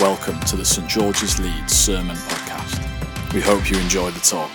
Welcome to the St George's Leeds Sermon Podcast. We hope you enjoy the talk.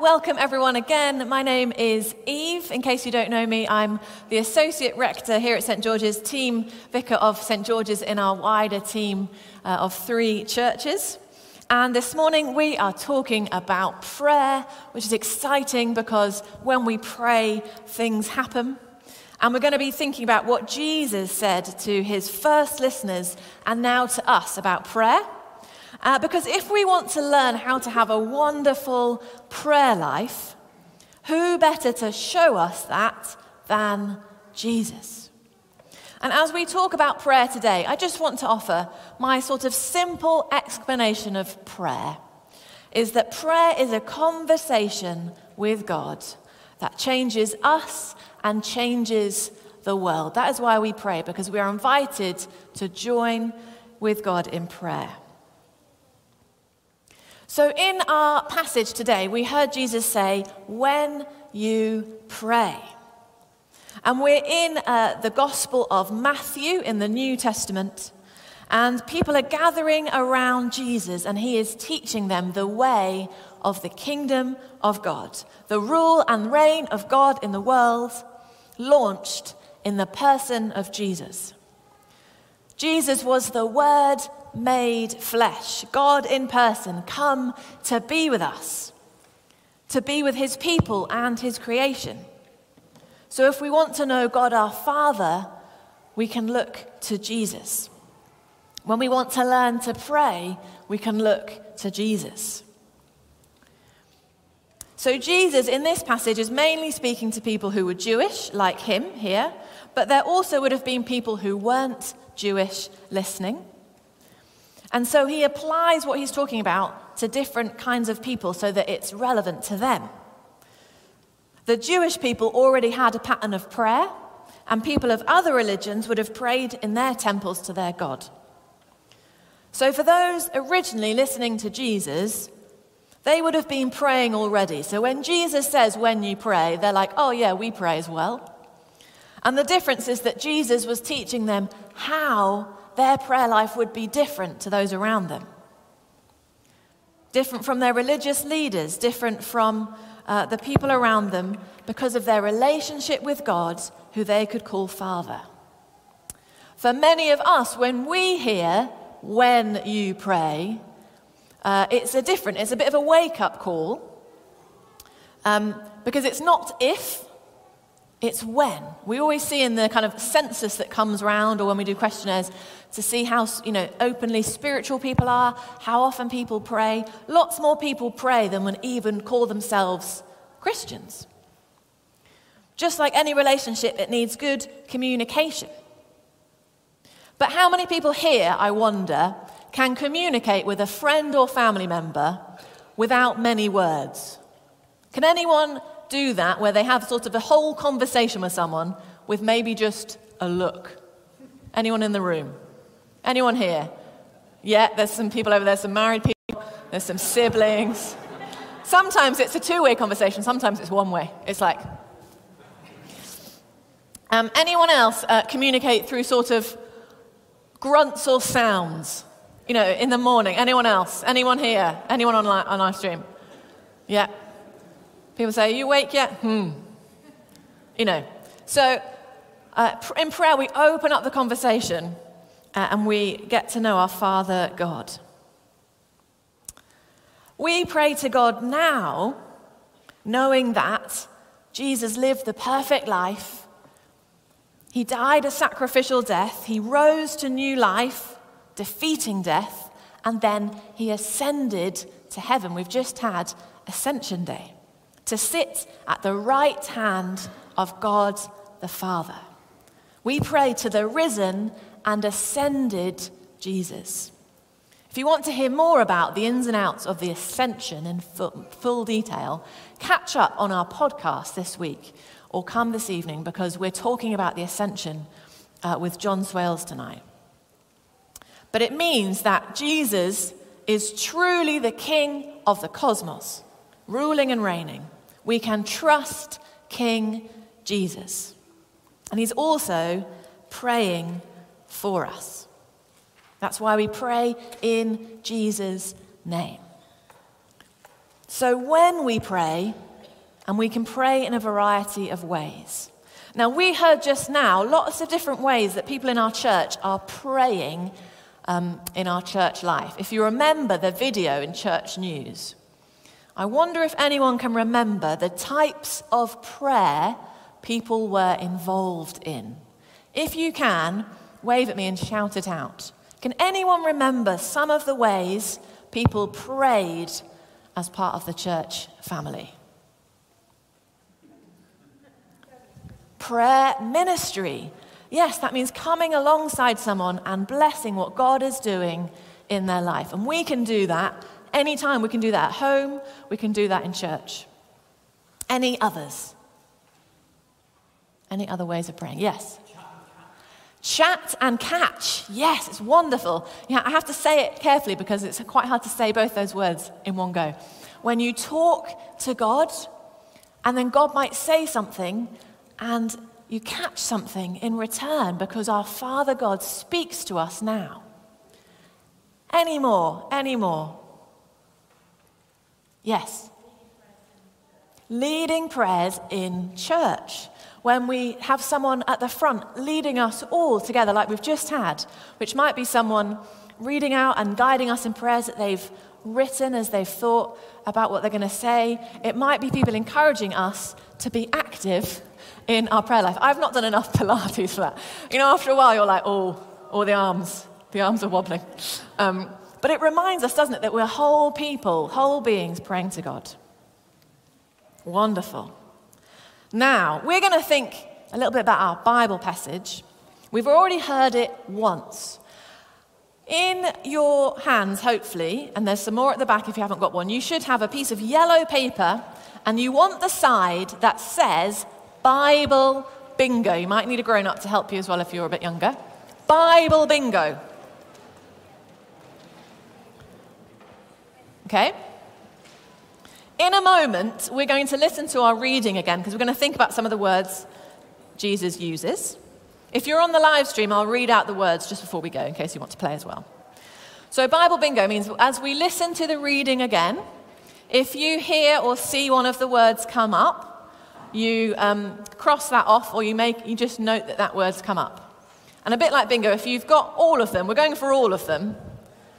Welcome, everyone, again. My name is Eve. In case you don't know me, I'm the Associate Rector here at St George's, Team Vicar of St George's in our wider team uh, of three churches. And this morning we are talking about prayer, which is exciting because when we pray, things happen. And we're going to be thinking about what Jesus said to his first listeners and now to us about prayer. Uh, because if we want to learn how to have a wonderful prayer life, who better to show us that than Jesus? And as we talk about prayer today, I just want to offer my sort of simple explanation of prayer is that prayer is a conversation with God that changes us and changes the world. That is why we pray, because we are invited to join with God in prayer. So, in our passage today, we heard Jesus say, When you pray. And we're in uh, the Gospel of Matthew in the New Testament. And people are gathering around Jesus, and he is teaching them the way of the kingdom of God, the rule and reign of God in the world, launched in the person of Jesus. Jesus was the Word made flesh, God in person, come to be with us, to be with his people and his creation. So if we want to know God our Father, we can look to Jesus. When we want to learn to pray, we can look to Jesus. So, Jesus in this passage is mainly speaking to people who were Jewish, like him here, but there also would have been people who weren't Jewish listening. And so he applies what he's talking about to different kinds of people so that it's relevant to them. The Jewish people already had a pattern of prayer, and people of other religions would have prayed in their temples to their God. So, for those originally listening to Jesus, they would have been praying already. So, when Jesus says, when you pray, they're like, oh, yeah, we pray as well. And the difference is that Jesus was teaching them how their prayer life would be different to those around them. Different from their religious leaders, different from uh, the people around them because of their relationship with God, who they could call Father. For many of us, when we hear, when you pray, uh, it's a different, it's a bit of a wake up call um, because it's not if, it's when. We always see in the kind of census that comes around or when we do questionnaires to see how you know, openly spiritual people are, how often people pray. Lots more people pray than would even call themselves Christians. Just like any relationship, it needs good communication. But how many people here, I wonder, can communicate with a friend or family member without many words? Can anyone do that where they have sort of a whole conversation with someone with maybe just a look? Anyone in the room? Anyone here? Yeah, there's some people over there, some married people, there's some siblings. Sometimes it's a two way conversation, sometimes it's one way. It's like, um, anyone else uh, communicate through sort of grunts or sounds? You know, in the morning. Anyone else? Anyone here? Anyone on, on live stream? Yeah. People say, Are you awake yet? Hmm. You know. So uh, in prayer, we open up the conversation uh, and we get to know our Father God. We pray to God now, knowing that Jesus lived the perfect life. He died a sacrificial death. He rose to new life, defeating death, and then he ascended to heaven. We've just had Ascension Day to sit at the right hand of God the Father. We pray to the risen and ascended Jesus. If you want to hear more about the ins and outs of the ascension in full, detail, catch up on our podcast this week or come this evening because we're talking about the ascension uh, with John Swales tonight. But it means that Jesus is truly the king of the cosmos, ruling and reigning we can trust King Jesus. And He's also praying for us. That's why we pray in Jesus' name. So when we pray, and we can pray in a variety of ways. Now, we heard just now lots of different ways that people in our church are praying um, in our church life. If you remember the video in Church News, I wonder if anyone can remember the types of prayer people were involved in. If you can, wave at me and shout it out. Can anyone remember some of the ways people prayed as part of the church family? Prayer ministry. Yes, that means coming alongside someone and blessing what God is doing in their life. And we can do that anytime. We can do that at home, we can do that in church. Any others? Any other ways of praying? Yes. Chat and catch. Yes, it's wonderful. Yeah, I have to say it carefully because it's quite hard to say both those words in one go. When you talk to God, and then God might say something, and you catch something in return because our Father God speaks to us now. Any more? Any more? Yes. Leading prayers in church when we have someone at the front leading us all together, like we've just had, which might be someone reading out and guiding us in prayers that they've written as they've thought about what they're going to say. It might be people encouraging us to be active in our prayer life. I've not done enough Pilates for that. You know, after a while, you're like, oh, all the arms, the arms are wobbling. Um, but it reminds us, doesn't it, that we're whole people, whole beings praying to God. Wonderful. Now, we're going to think a little bit about our Bible passage. We've already heard it once. In your hands, hopefully, and there's some more at the back if you haven't got one, you should have a piece of yellow paper, and you want the side that says Bible Bingo. You might need a grown up to help you as well if you're a bit younger. Bible Bingo. Okay? In a moment, we're going to listen to our reading again because we're going to think about some of the words Jesus uses. If you're on the live stream, I'll read out the words just before we go in case you want to play as well. So, Bible bingo means as we listen to the reading again, if you hear or see one of the words come up, you um, cross that off or you, make, you just note that that word's come up. And a bit like bingo, if you've got all of them, we're going for all of them,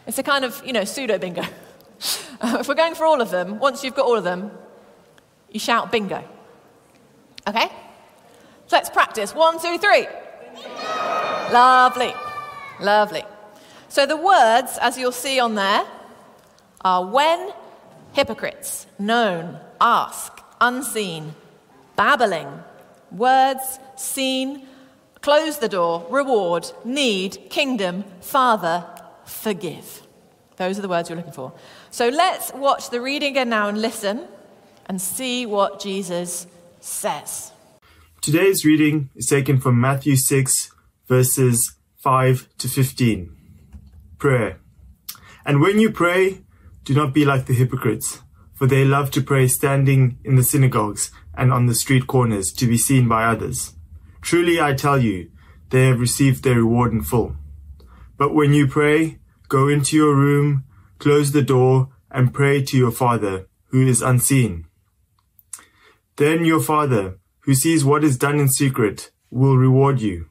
it's a kind of, you know, pseudo bingo. if we're going for all of them, once you've got all of them, you shout bingo. Okay? So let's practice. One, two, three. Lovely. Lovely. So the words, as you'll see on there, are when, hypocrites, known, ask, unseen, babbling, words, seen, close the door, reward, need, kingdom, father, forgive. Those are the words you're looking for. So let's watch the reading again now and listen and see what Jesus says. Today's reading is taken from Matthew 6, verses 5 to 15. Prayer. And when you pray, do not be like the hypocrites, for they love to pray standing in the synagogues and on the street corners to be seen by others. Truly I tell you, they have received their reward in full. But when you pray, go into your room, close the door, and pray to your Father, who is unseen. Then your Father, who sees what is done in secret, will reward you.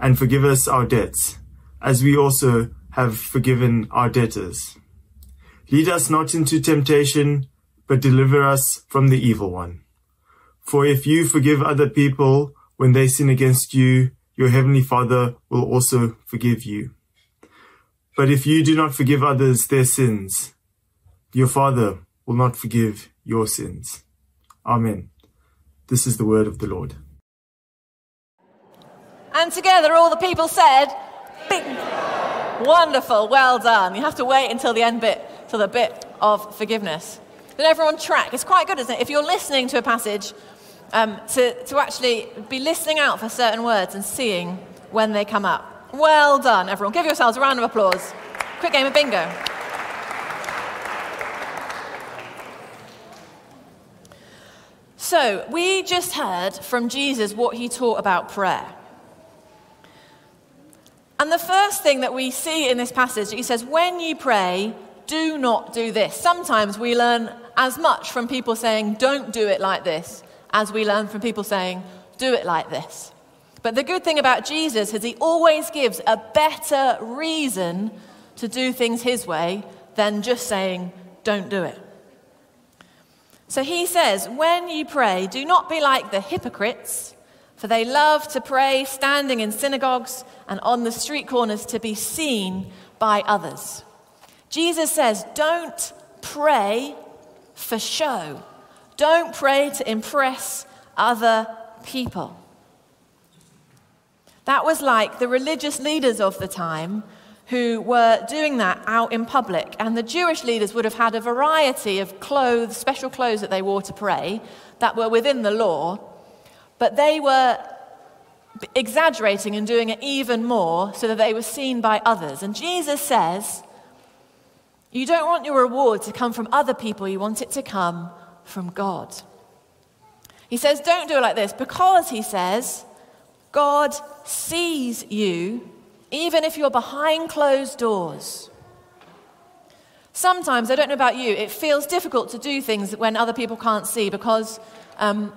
and forgive us our debts, as we also have forgiven our debtors. Lead us not into temptation, but deliver us from the evil one. For if you forgive other people when they sin against you, your heavenly Father will also forgive you. But if you do not forgive others their sins, your Father will not forgive your sins. Amen. This is the word of the Lord. And together, all the people said, Bing. Wonderful, well done. You have to wait until the end bit, till the bit of forgiveness. Then everyone track. It's quite good, isn't it? If you're listening to a passage, um, to, to actually be listening out for certain words and seeing when they come up. Well done, everyone. Give yourselves a round of applause. Quick game of bingo. So, we just heard from Jesus what he taught about prayer. And the first thing that we see in this passage, he says, when you pray, do not do this. Sometimes we learn as much from people saying, don't do it like this, as we learn from people saying, do it like this. But the good thing about Jesus is he always gives a better reason to do things his way than just saying, don't do it. So he says, when you pray, do not be like the hypocrites for they love to pray standing in synagogues and on the street corners to be seen by others. Jesus says, Don't pray for show. Don't pray to impress other people. That was like the religious leaders of the time who were doing that out in public. And the Jewish leaders would have had a variety of clothes, special clothes that they wore to pray, that were within the law. But they were exaggerating and doing it even more so that they were seen by others. And Jesus says, You don't want your reward to come from other people, you want it to come from God. He says, Don't do it like this because, he says, God sees you even if you're behind closed doors. Sometimes, I don't know about you, it feels difficult to do things when other people can't see because um,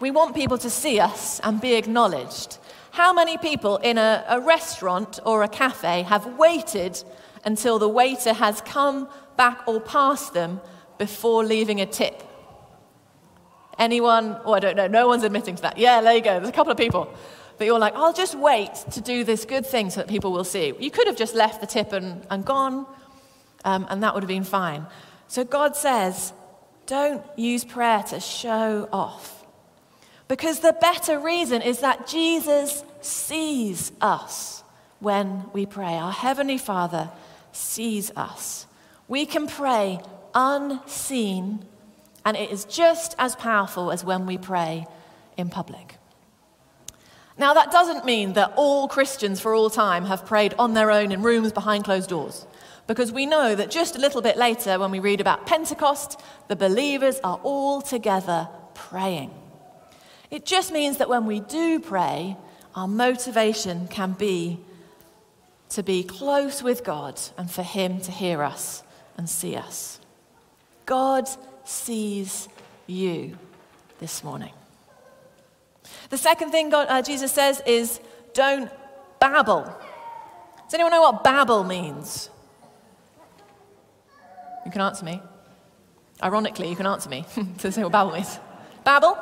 we want people to see us and be acknowledged. How many people in a, a restaurant or a cafe have waited until the waiter has come back or past them before leaving a tip? Anyone? Oh, I don't know. No one's admitting to that. Yeah, there you go. There's a couple of people. But you're like, I'll just wait to do this good thing so that people will see. You could have just left the tip and, and gone, um, and that would have been fine. So God says, don't use prayer to show off. Because the better reason is that Jesus sees us when we pray. Our Heavenly Father sees us. We can pray unseen, and it is just as powerful as when we pray in public. Now, that doesn't mean that all Christians for all time have prayed on their own in rooms behind closed doors. Because we know that just a little bit later, when we read about Pentecost, the believers are all together praying. It just means that when we do pray, our motivation can be to be close with God and for Him to hear us and see us. God sees you this morning. The second thing God, uh, Jesus says is don't babble. Does anyone know what babble means? You can answer me. Ironically, you can answer me to say what babble means. Babble?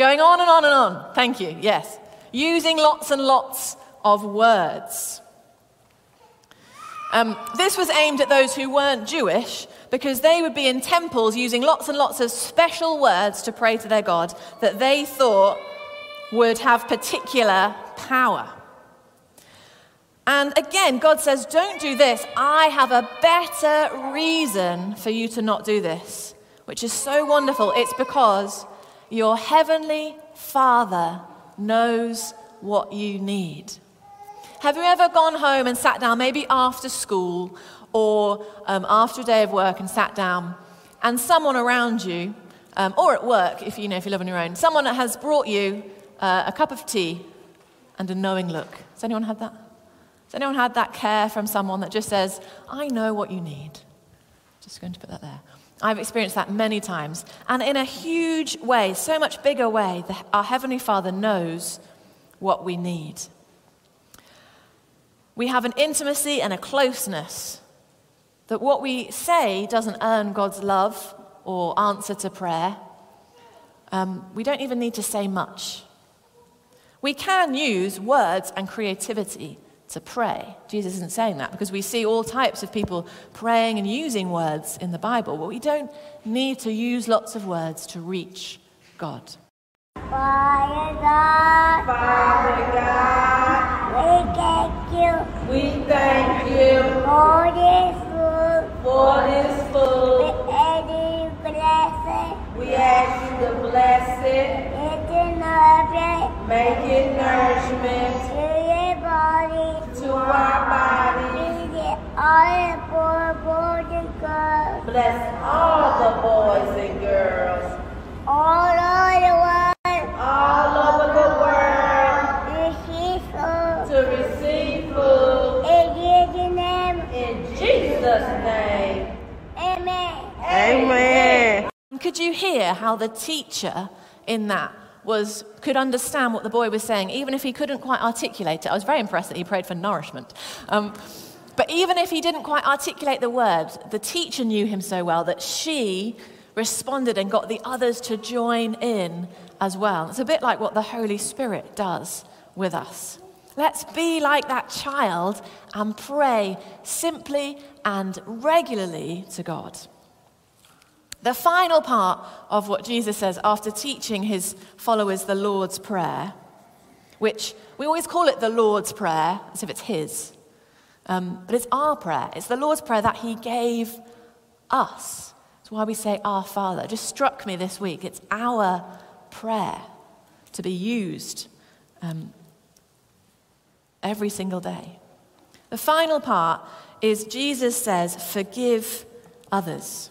Going on and on and on. Thank you. Yes. Using lots and lots of words. Um, this was aimed at those who weren't Jewish because they would be in temples using lots and lots of special words to pray to their God that they thought would have particular power. And again, God says, Don't do this. I have a better reason for you to not do this, which is so wonderful. It's because your heavenly Father knows what you need. Have you ever gone home and sat down, maybe after school or um, after a day of work, and sat down, and someone around you, um, or at work, if you know if you live on your own, someone has brought you uh, a cup of tea and a knowing look. Has anyone had that? Has anyone had that care from someone that just says, "I know what you need"? Just going to put that there. I've experienced that many times. And in a huge way, so much bigger way, the, our Heavenly Father knows what we need. We have an intimacy and a closeness that what we say doesn't earn God's love or answer to prayer. Um, we don't even need to say much. We can use words and creativity to pray. Jesus isn't saying that because we see all types of people praying and using words in the Bible, but we don't need to use lots of words to reach God. Father God, Father God, we thank you we thank you for this food. for this We food. ask you blessing. We ask you to bless it, It's another make it nourishment our bodies. Feed it all the poor boys and girls. Bless all the boys and girls All over the world. all over the world Receive food. to receive food In Jesus' name. in Jesus' name. Amen. Amen. Could you hear how the teacher in that was could understand what the boy was saying, even if he couldn't quite articulate it? I was very impressed that he prayed for nourishment. Um, but even if he didn't quite articulate the words, the teacher knew him so well that she responded and got the others to join in as well. It's a bit like what the Holy Spirit does with us. Let's be like that child and pray simply and regularly to God. The final part of what Jesus says after teaching his followers the Lord's Prayer, which we always call it the Lord's Prayer as if it's his, um, but it's our prayer. It's the Lord's Prayer that he gave us. That's why we say Our Father. It just struck me this week. It's our prayer to be used um, every single day. The final part is Jesus says, Forgive others.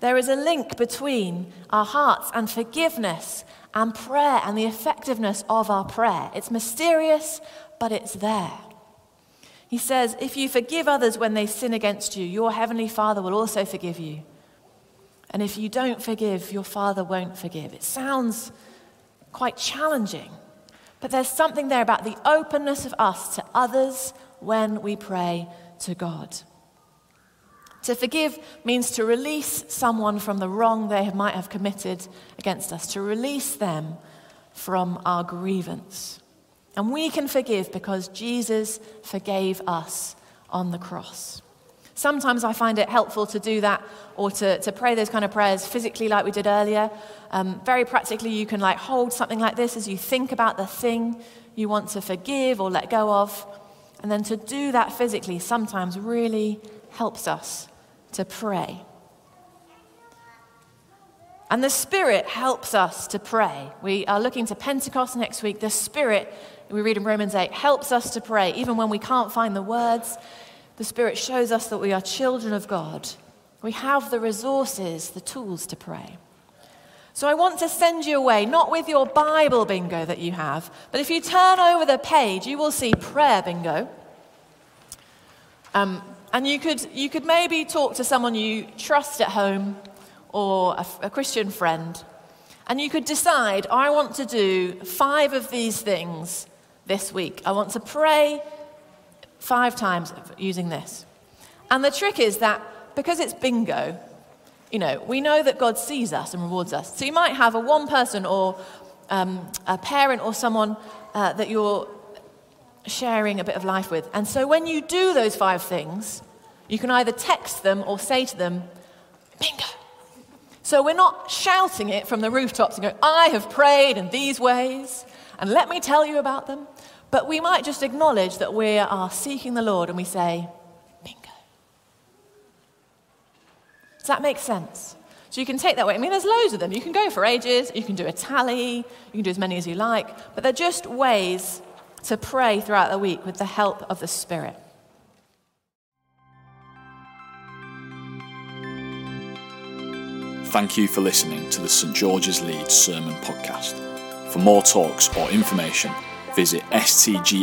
There is a link between our hearts and forgiveness and prayer and the effectiveness of our prayer. It's mysterious, but it's there. He says, If you forgive others when they sin against you, your heavenly Father will also forgive you. And if you don't forgive, your Father won't forgive. It sounds quite challenging, but there's something there about the openness of us to others when we pray to God. To forgive means to release someone from the wrong they might have committed against us, to release them from our grievance. And we can forgive because Jesus forgave us on the cross. Sometimes I find it helpful to do that or to, to pray those kind of prayers physically, like we did earlier. Um, very practically, you can like hold something like this as you think about the thing you want to forgive or let go of. And then to do that physically sometimes really helps us to pray. And the Spirit helps us to pray. We are looking to Pentecost next week. The Spirit, we read in Romans 8, helps us to pray. Even when we can't find the words, the Spirit shows us that we are children of God. We have the resources, the tools to pray. So I want to send you away, not with your Bible bingo that you have, but if you turn over the page, you will see prayer bingo. Um, and you could, you could maybe talk to someone you trust at home or a, a Christian friend, and you could decide, I want to do five of these things this week. I want to pray five times using this. And the trick is that because it's bingo, you know, we know that God sees us and rewards us. So you might have a one person or um, a parent or someone uh, that you're sharing a bit of life with. And so when you do those five things, you can either text them or say to them, bingo. So we're not shouting it from the rooftops and going, I have prayed in these ways, and let me tell you about them. But we might just acknowledge that we are seeking the Lord and we say, bingo. Does that make sense? So you can take that way. I mean, there's loads of them. You can go for ages, you can do a tally, you can do as many as you like, but they're just ways to pray throughout the week with the help of the Spirit. Thank you for listening to the St George's Leeds Sermon Podcast. For more talks or information, visit stgs.org.uk.